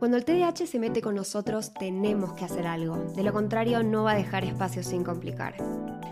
Cuando el TDAH se mete con nosotros, tenemos que hacer algo. De lo contrario, no va a dejar espacio sin complicar.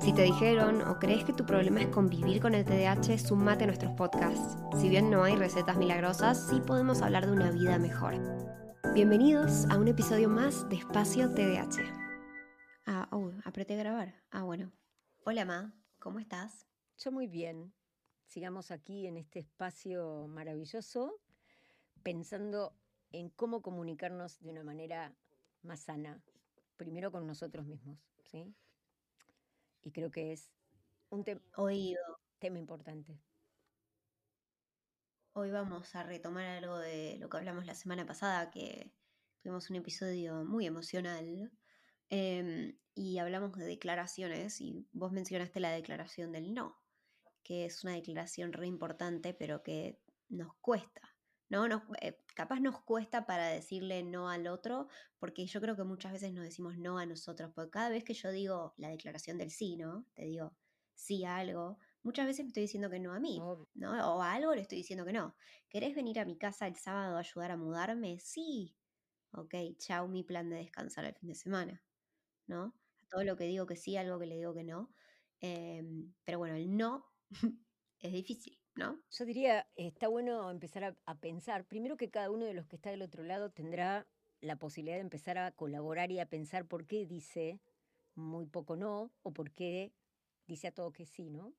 Si te dijeron o crees que tu problema es convivir con el TDAH, sumate a nuestros podcasts. Si bien no hay recetas milagrosas, sí podemos hablar de una vida mejor. Bienvenidos a un episodio más de Espacio TDAH. Ah, oh, apreté grabar. Ah, bueno. Hola, Ma, ¿cómo estás? Yo muy bien. Sigamos aquí en este espacio maravilloso, pensando en cómo comunicarnos de una manera más sana, primero con nosotros mismos, ¿sí? Y creo que es un Oído. tema importante. Hoy vamos a retomar algo de lo que hablamos la semana pasada, que tuvimos un episodio muy emocional em, y hablamos de declaraciones y vos mencionaste la declaración del no, que es una declaración re importante, pero que nos cuesta. ¿No? Nos, eh, capaz nos cuesta para decirle no al otro, porque yo creo que muchas veces nos decimos no a nosotros, porque cada vez que yo digo la declaración del sí, ¿no? Te digo sí a algo, muchas veces me estoy diciendo que no a mí, ¿no? O a algo le estoy diciendo que no. ¿Querés venir a mi casa el sábado a ayudar a mudarme? Sí. Ok, chao mi plan de descansar el fin de semana, ¿no? A todo lo que digo que sí, algo que le digo que no. Em, pero bueno, el no es difícil. ¿No? Yo diría, está bueno empezar a, pensar, primero que cada uno de los que está del otro lado tendrá la posibilidad de empezar a colaborar y a pensar por qué dice muy poco no o por qué dice a todo que sí, ¿no?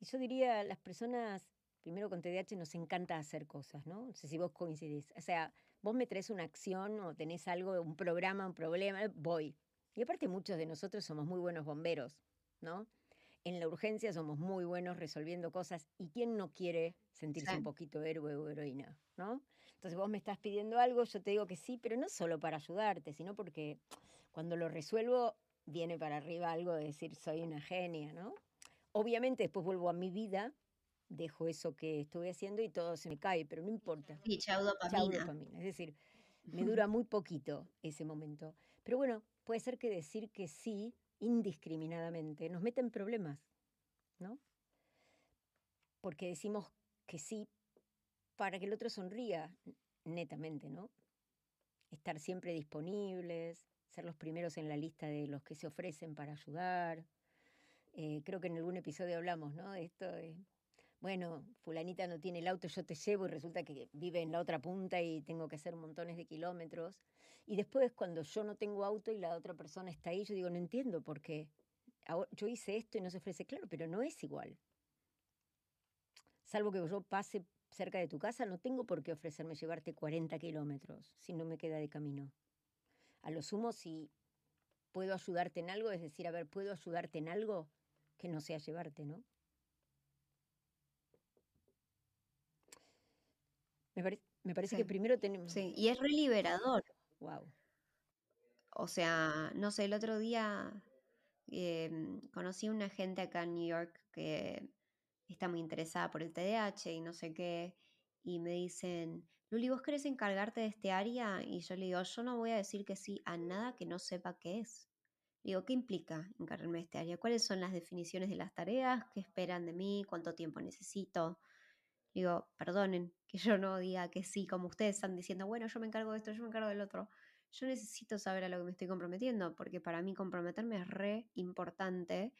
Y yo diría, las personas, primero con TDAH nos encanta hacer cosas, ¿no? No sé si vos coincidís. O sea, vos me traes una acción o tenés algo, un programa, un problema, voy. Y aparte muchos de nosotros somos muy buenos bomberos, ¿no? En la urgencia somos muy buenos resolviendo cosas y quién no quiere sentirse un poquito héroe o heroína, ¿no? Entonces vos me estás pidiendo algo, yo te digo que sí, pero no solo para ayudarte, sino porque cuando lo resuelvo viene para arriba algo de decir soy una genia, ¿no? Obviamente después vuelvo a mi vida, dejo eso que estuve haciendo y todo se me cae, pero no importa. Sí, chau dopamina. Es decir, me dura muy poquito ese momento. Pero bueno, puede ser que decir que sí indiscriminadamente, nos meten problemas, ¿no? Porque decimos que sí para que el otro sonría, netamente, ¿no? Estar siempre disponibles, ser los primeros en la lista de los que se ofrecen para ayudar. Eh, creo que en algún episodio hablamos, ¿no? De esto de bueno, fulanita no tiene el auto, yo te llevo y resulta que vive en la otra punta y tengo que hacer montones de kilómetros. Y después cuando yo no tengo auto y la otra persona está ahí, yo digo, no entiendo por qué. Yo hice esto y no se ofrece, claro, pero no es igual. Salvo que yo pase cerca de tu casa, no tengo por qué ofrecerme llevarte 40 kilómetros si no me queda de camino. A lo sumo, si puedo ayudarte en algo, es decir, a ver, ¿puedo ayudarte en algo que no sea llevarte, no? Me, parece que primero tenemos... Sí, y es reliberador. Wow. O sea, no sé, el otro día em, conocí a una gente acá en New York que está muy interesada por el TDAH y no sé qué, y me dicen, Luli, ¿vos querés encargarte de este área? Y yo le digo, yo no voy a decir que sí a nada que no sepa qué es. Le digo, ¿qué implica encargarme de este área? ¿Cuáles son las definiciones de las tareas? ¿Qué esperan de mí? ¿Cuánto tiempo necesito? Digo, perdonen que yo no diga que sí, como ustedes están diciendo, bueno, yo me encargo de esto, yo me encargo del otro. Yo necesito saber a lo que me estoy comprometiendo, porque para mí comprometerme es re importante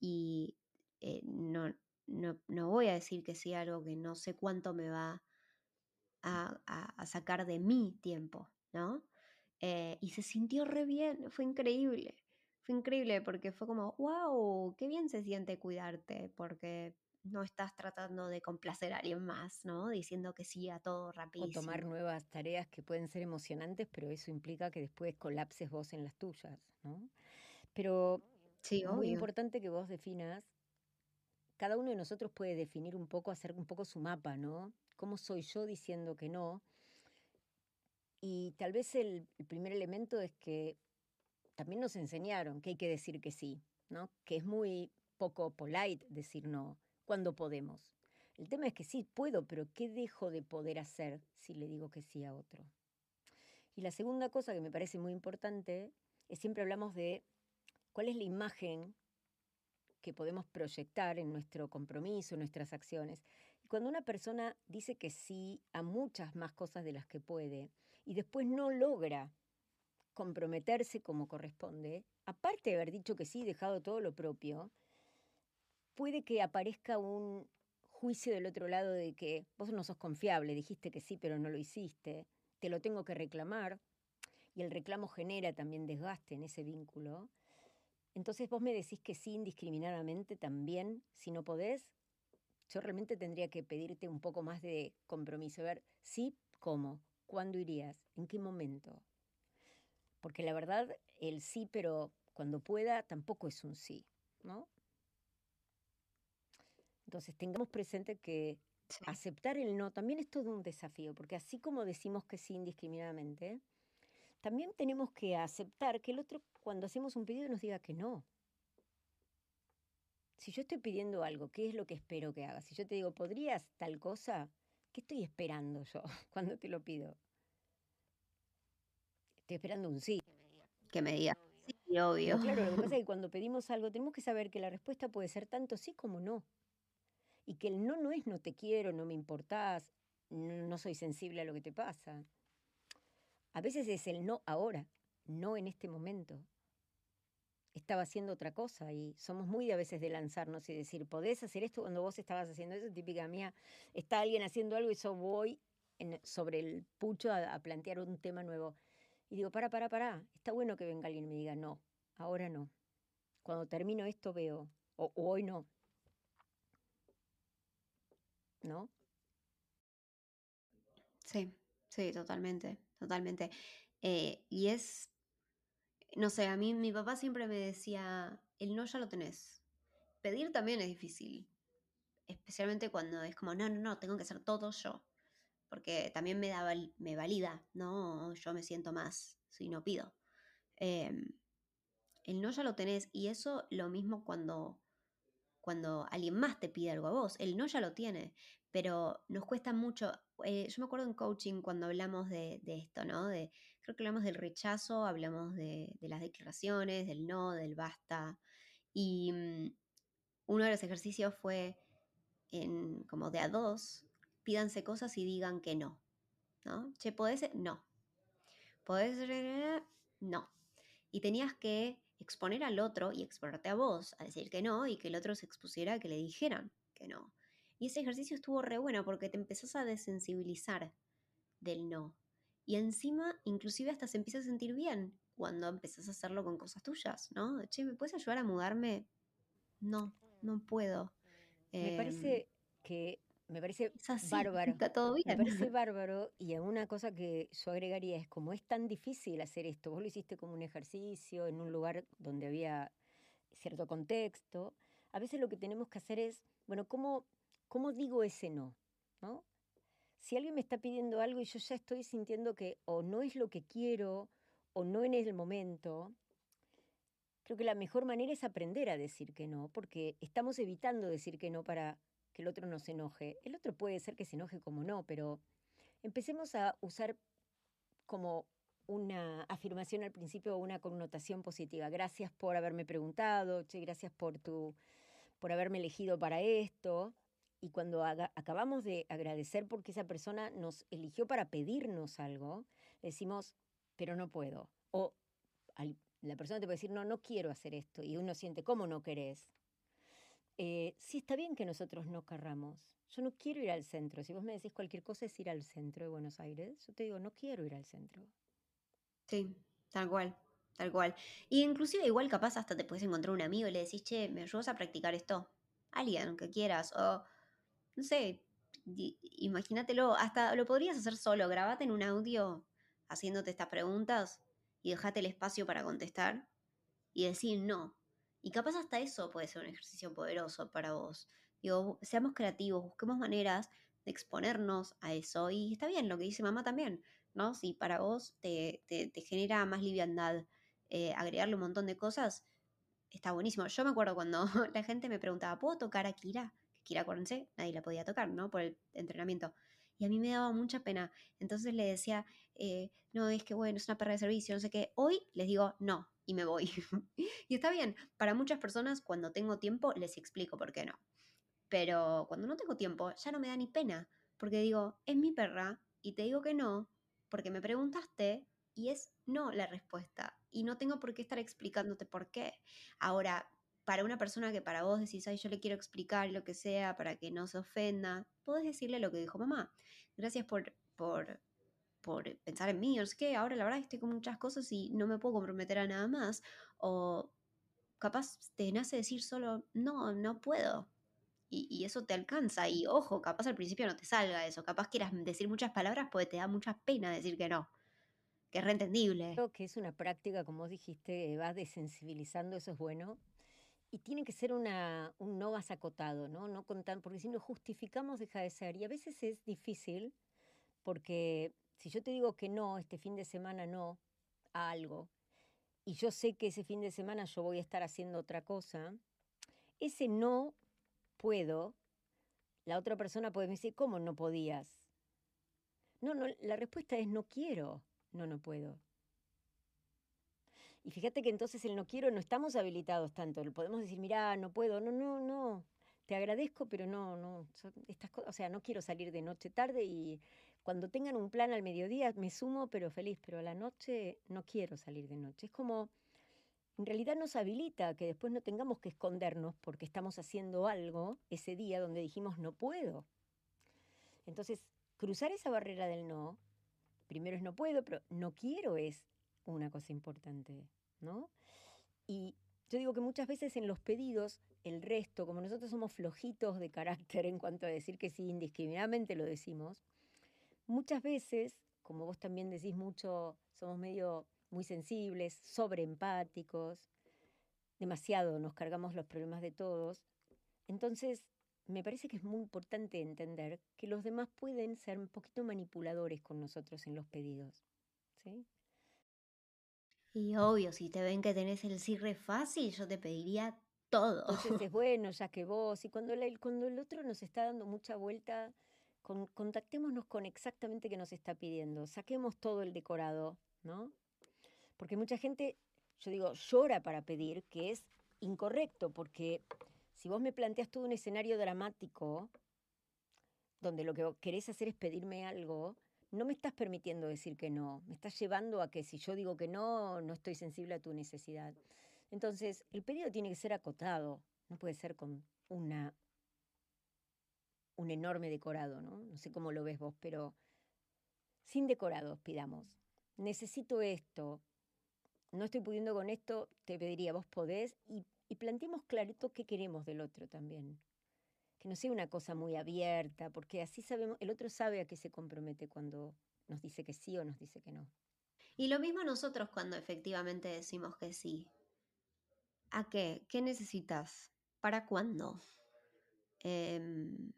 y eh, no, no, voy a decir que sí a algo que no sé cuánto me va a, sacar de mi tiempo, ¿no? Eh, y se sintió re bien, fue increíble. Fue increíble porque fue como, wow, qué bien se siente cuidarte, porque no estás tratando de complacer a alguien más, ¿no? Diciendo que sí a todo rápido. O tomar nuevas tareas que pueden ser emocionantes, pero eso implica que después colapses vos en las tuyas, ¿no? Pero sí, muy importante que vos definas, cada uno de nosotros puede definir un poco, hacer un poco su mapa, ¿no? ¿Cómo soy yo diciendo que no? Y tal vez el, el primer elemento es que también nos enseñaron que hay que decir que sí, ¿no? Que es muy poco polite decir no cuando podemos. El tema es que sí puedo, pero ¿qué dejo de poder hacer si le digo que sí a otro? Y la segunda cosa que me parece muy importante es siempre hablamos de cuál es la imagen que podemos proyectar en nuestro compromiso, en nuestras acciones. Y cuando una persona dice que sí a muchas más cosas de las que puede y después no logra comprometerse como corresponde, aparte de haber dicho que sí, dejado todo lo propio, puede que aparezca un juicio del otro lado de que vos no sos confiable, dijiste que sí, pero no lo hiciste, te lo tengo que reclamar, y el reclamo genera también desgaste en ese vínculo. Entonces vos me decís que sí indiscriminadamente también, si no podés, yo realmente tendría que pedirte un poco más de compromiso, ver sí, cómo, cuándo irías, en qué momento. Porque la verdad, el sí, pero cuando pueda, tampoco es un sí, ¿no? Entonces tengamos presente que aceptar el no también es todo un desafío, porque así como decimos que sí indiscriminadamente, también tenemos que aceptar que el otro cuando hacemos un pedido nos diga que no. Si yo estoy pidiendo algo, ¿qué es lo que espero que hagas? Si yo te digo, ¿podrías tal cosa? ¿Qué estoy esperando yo cuando te lo pido? Estoy esperando un sí. Que me diga. Sí, obvio. claro, lo que pasa es que cuando pedimos algo tenemos que saber que la respuesta puede ser tanto sí como no. Y que el no no es no te quiero, no me importás, no soy sensible a lo que te pasa. A veces es el no ahora, no en este momento. Estaba haciendo otra cosa y somos muy a veces de lanzarnos y decir, podés hacer esto cuando vos estabas haciendo eso, típica mía, está alguien haciendo algo y yo voy sobre el pucho a, plantear un tema nuevo. Y digo, para, para, para, está bueno que venga alguien y me diga, no, ahora no. Cuando termino esto veo, o hoy no, ¿no? Sí, sí, totalmente, totalmente. Eh, y es, no sé, a mí mi papá siempre me decía, el no ya lo tenés. Pedir también es difícil, especialmente cuando es como, no, no, no, tengo que hacer todo yo, porque también me, da, me valida, ¿no? Yo me siento más si no pido. Em, el no ya lo tenés y eso lo mismo cuando cuando alguien más te pide algo a vos. El no ya lo tiene, pero nos cuesta mucho. Eh, yo me acuerdo en coaching cuando hablamos de, esto, ¿no? De, creo que hablamos del rechazo, hablamos de, las declaraciones, del no, del basta. Y mm, uno de los ejercicios fue en, como de a dos, pídanse cosas y digan que no. ¿No? Che, ¿podés? No. ¿Podés? No. Y tenías que exponer al otro y exponerte a vos, a decir que no, y que el otro se expusiera a que le dijeran que no. Y ese ejercicio estuvo re bueno porque te empezás a desensibilizar del no. Y encima, inclusive hasta se empieza a sentir bien cuando empezás a hacerlo con cosas tuyas, ¿no? Che, ¿me puedes ayudar a mudarme? No, no puedo. Me parece em, que me parece bárbaro. Está todo bien. Me parece bárbaro y una cosa que yo agregaría es como es tan difícil hacer esto, vos lo hiciste como un ejercicio en un lugar donde había cierto contexto, a veces lo que tenemos que hacer es, bueno, ¿cómo, cómo digo ese no? ¿no? Si alguien me está pidiendo algo y yo ya estoy sintiendo que o no es lo que quiero o no en el momento, creo que la mejor manera es aprender a decir que no, porque estamos evitando decir que no para que el otro no se enoje. El otro puede ser que se enoje como no, pero empecemos a usar como una afirmación al principio o una connotación positiva. Gracias por haberme preguntado, che, gracias por tu por haberme elegido para esto. Y cuando acabamos de agradecer porque esa persona nos eligió para pedirnos algo, decimos, pero no puedo. O la persona te puede decir, no, no quiero hacer esto. Y uno siente, ¿cómo no querés? Eh, sí está bien que nosotros no querramos. Yo no quiero ir al centro. Si vos me decís cualquier cosa es ir al centro de Buenos Aires, yo te digo, no quiero ir al centro. Sí, tal cual, tal cual. Y inclusive igual capaz hasta te puedes encontrar un amigo y le decís, che, ¿me ayudas a practicar esto? Alguien que quieras. O, no sé, imagínatelo, hasta lo podrías hacer solo. Grabate en un audio haciéndote estas preguntas y dejate el espacio para contestar y decir no. Y capaz hasta eso puede ser un ejercicio poderoso para vos. Digo, seamos creativos, busquemos maneras de exponernos a eso. Y está bien lo que dice mamá también, ¿no? Si para vos te, genera más liviandad eh, agregarle un montón de cosas, está buenísimo. Yo me acuerdo cuando la gente me preguntaba, ¿puedo tocar a Kira? Kira, acuérdense, nadie la podía tocar, ¿no? Por el entrenamiento. Y a mí me daba mucha pena. Entonces le decía, eh, no, es que bueno, es una perra de servicio, no sé qué. Hoy les digo, no, y me voy. y está bien, para muchas personas cuando tengo tiempo les explico por qué no. Pero cuando no tengo tiempo ya no me da ni pena, porque digo, es mi perra y te digo que no, porque me preguntaste y es no la respuesta. Y no tengo por qué estar explicándote por qué. Ahora, para una persona que para vos decís, ay, yo le quiero explicar lo que sea para que no se ofenda, podés decirle lo que dijo mamá. Gracias por, por, por pensar en mí, o sé qué, ahora la verdad estoy con muchas cosas y no me puedo comprometer a nada más. O capaz te nace decir solo, no, no puedo. Y, y, eso te alcanza. Y ojo, capaz al principio no te salga eso. Capaz quieras decir muchas palabras porque te da mucha pena decir que no. Que es reentendible. Creo que es una práctica, como dijiste, vas desensibilizando, eso es bueno. Y tiene que ser una, un no más acotado, ¿no? no contar, porque si no justificamos, deja de ser. Y a veces es difícil, porque si yo te digo que no, este fin de semana no, a algo, y yo sé que ese fin de semana yo voy a estar haciendo otra cosa, ese no puedo, la otra persona puede decir, ¿cómo no podías? No, no, la respuesta es no quiero, no, no puedo. Y fíjate que entonces el no quiero no estamos habilitados tanto. Podemos decir, mira, no puedo, no, no, no. Te agradezco, pero no, no. Estas cosas, o sea, no quiero salir de noche tarde y cuando tengan un plan al mediodía me sumo, pero feliz, pero a la noche no quiero salir de noche. Es como, en realidad nos habilita que después no tengamos que escondernos porque estamos haciendo algo ese día donde dijimos no puedo. Entonces, cruzar esa barrera del no, primero es no puedo, pero no quiero es una cosa importante. ¿no? Y yo digo que muchas veces en los pedidos, el resto, como nosotros somos flojitos de carácter en cuanto a decir que sí indiscriminadamente lo decimos, muchas veces, como vos también decís mucho, somos medio muy sensibles, sobreempáticos, demasiado nos cargamos los problemas de todos. Entonces, me parece que es muy importante entender que los demás pueden ser un poquito manipuladores con nosotros en los pedidos. ¿sí? Y obvio, si te ven que tenés el cierre fácil, yo te pediría todo. Entonces es bueno, ya que vos. Y cuando, el, cuando el otro nos está dando mucha vuelta, con, contactémonos con exactamente qué nos está pidiendo. Saquemos todo el decorado, ¿no? Porque mucha gente, yo digo, llora para pedir, que es incorrecto, porque si vos me planteas todo un escenario dramático, donde lo que querés hacer es pedirme algo, no me estás permitiendo decir que no, me estás llevando a que si yo digo que no, no estoy sensible a tu necesidad. Entonces, el pedido tiene que ser acotado, no puede ser con una un enorme decorado, ¿no? No sé cómo lo ves vos, pero sin decorados pidamos. Necesito esto, no estoy pudiendo con esto, te pediría, vos podés, y, planteemos clarito qué queremos del otro también que no sea una cosa muy abierta, porque así sabemos, el otro sabe a qué se compromete cuando nos dice que sí o nos dice que no. Y lo mismo nosotros cuando efectivamente decimos que sí. ¿A qué? ¿Qué necesitas? ¿Para cuándo? Em,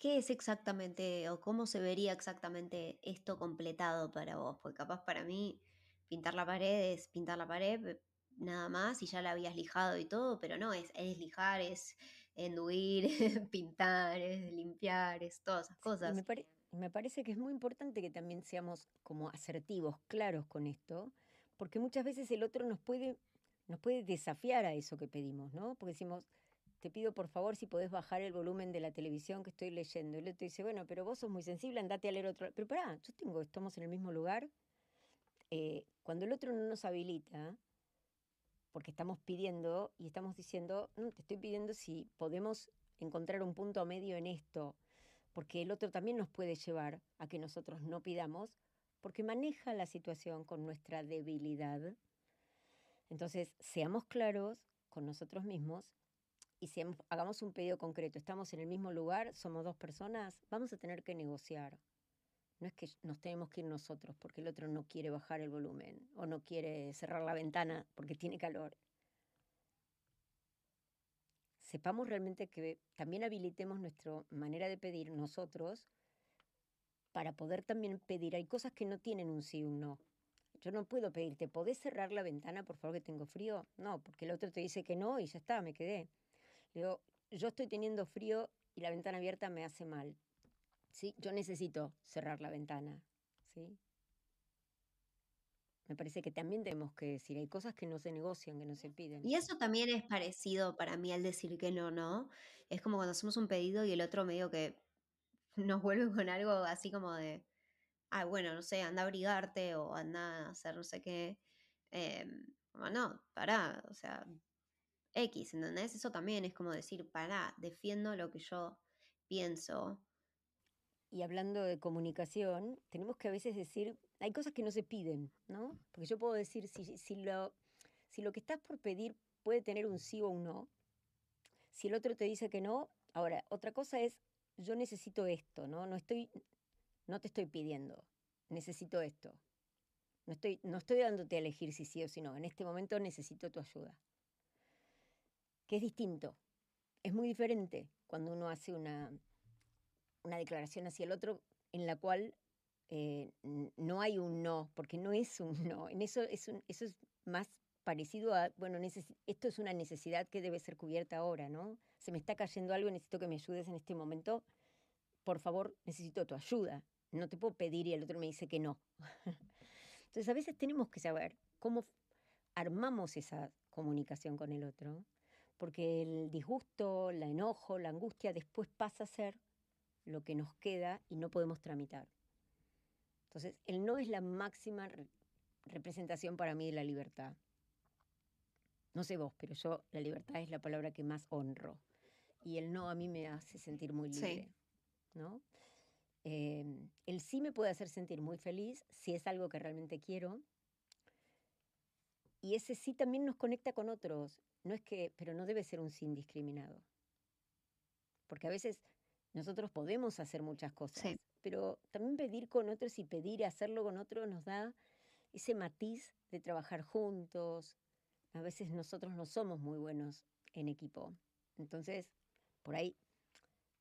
¿Qué es exactamente o cómo se vería exactamente esto completado para vos? Porque capaz para mí pintar la pared es pintar la pared nada más y ya la habías lijado y todo, pero no, es, es lijar, es enduir, pintar, limpiar, es todas esas cosas. me, me parece que es muy importante que también seamos como asertivos, claros con esto, porque muchas veces el otro nos puede, nos puede desafiar a eso que pedimos, ¿no? Porque decimos, te pido por favor si podés bajar el volumen de la televisión que estoy leyendo. El otro dice, bueno, pero vos sos muy sensible, andate a leer otro. Pero pará, yo tengo, estamos en el mismo lugar. Eh, cuando el otro no nos habilita, porque estamos pidiendo y estamos diciendo, no, te estoy pidiendo si podemos encontrar un punto medio en esto, porque el otro también nos puede llevar a que nosotros no pidamos, porque maneja la situación con nuestra debilidad. Entonces, seamos claros con nosotros mismos y si hagamos un pedido concreto, estamos en el mismo lugar, somos dos personas, vamos a tener que negociar. No es que nos tenemos que ir nosotros porque el otro no quiere bajar el volumen o no quiere cerrar la ventana porque tiene calor. Sepamos realmente que también habilitemos nuestra manera de pedir nosotros para poder también pedir. Hay cosas que no tienen un sí o un no. Yo no puedo pedirte, ¿podés cerrar la ventana, por favor, que tengo frío? No, porque el otro te dice que no y ya está, me quedé. Digo, yo estoy teniendo frío y la ventana abierta me hace mal. ¿sí? Yo necesito cerrar la ventana, ¿sí? Me parece que también tenemos que decir, hay cosas que no se negocian, que no se piden. Y eso también es parecido para mí al decir que no, ¿no? Es como cuando hacemos un pedido y el otro medio que nos vuelve con algo así como de, ah, bueno, no sé, anda a abrigarte o anda a hacer no sé qué. Eh, no, pará, o sea, X, ¿entendés? Eso también es como decir, pará, defiendo lo que yo pienso. Y hablando de comunicación, tenemos que a veces decir, hay cosas que no se piden, ¿no? Porque yo puedo decir, si, si, lo, si lo que estás por pedir puede tener un sí o un no, si el otro te dice que no, ahora, otra cosa es, yo necesito esto, ¿no? No estoy, no te estoy pidiendo, necesito esto. No estoy, no estoy dándote a elegir si sí o si no. En este momento necesito tu ayuda que es distinto. Es muy diferente cuando uno hace una, una declaración hacia el otro en la cual eh, no hay un no, porque no es un no. En eso es, eso es más parecido a, bueno, esto es una necesidad que debe ser cubierta ahora, ¿no? Se me está cayendo algo, necesito que me ayudes en este momento. Por favor, necesito tu ayuda. No te puedo pedir y el otro me dice que no. Entonces, a veces tenemos que saber cómo armamos esa comunicación con el otro porque el disgusto, la enojo, la angustia después pasa a ser lo que nos queda y no podemos tramitar. Entonces, el no es la máxima representación para mí de la libertad. No sé vos, pero yo la libertad es la palabra que más honro. Y el no a mí me hace sentir muy libre. ¿no? Eh, el sí me puede hacer sentir muy feliz si es algo que realmente quiero. Y ese sí también nos conecta con otros. No es que, pero no debe ser un sin discriminado. Porque a veces nosotros podemos hacer muchas cosas, pero también pedir con otros y pedir hacerlo con otros nos da ese matiz de trabajar juntos. A veces nosotros no somos muy buenos en equipo. Entonces, por ahí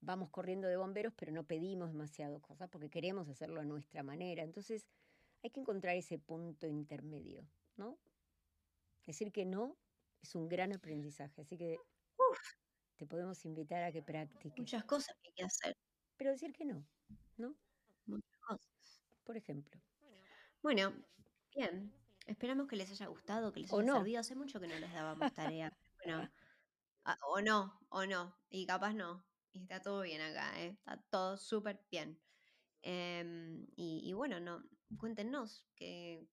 vamos corriendo de bomberos, pero no pedimos demasiado cosas porque queremos hacerlo a nuestra manera. Entonces, hay que encontrar ese punto intermedio, ¿no? Decir que no es un gran aprendizaje, así que te podemos invitar a que practiques. Muchas cosas que hay que hacer. Pero decir que no, ¿no? Muchas cosas. Por ejemplo. Bueno, bien. Esperamos que les haya gustado, que les haya servido. Hace mucho que no les dábamos tarea. bueno, ah, o no, o no. Y capaz no. Y está todo bien acá, ¿eh? Está todo súper bien. Em, y, bueno, no, cuéntenos qué,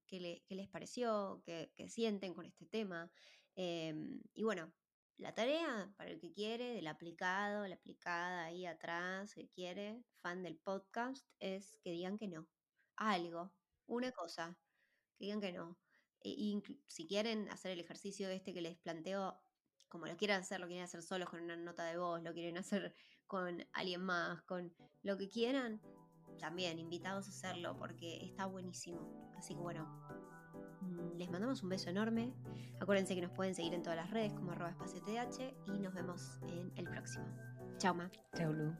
les pareció, qué, sienten con este tema. Em, y bueno, la tarea para el que quiere, del aplicado, la aplicada ahí atrás, que quiere, fan del podcast, es que digan que no. Algo, una cosa, que digan que no. E si quieren hacer el ejercicio este que les planteo, como lo quieran hacer, lo quieren hacer solos con una nota de voz, lo quieren hacer con alguien más, con lo que quieran, también invitados a hacerlo porque está buenísimo. Así que bueno, mm, les mandamos un beso enorme. Acuérdense que nos pueden seguir en todas las redes como arroba espacio TH y nos vemos en el próximo. Chao, Ma. Chao, Lu.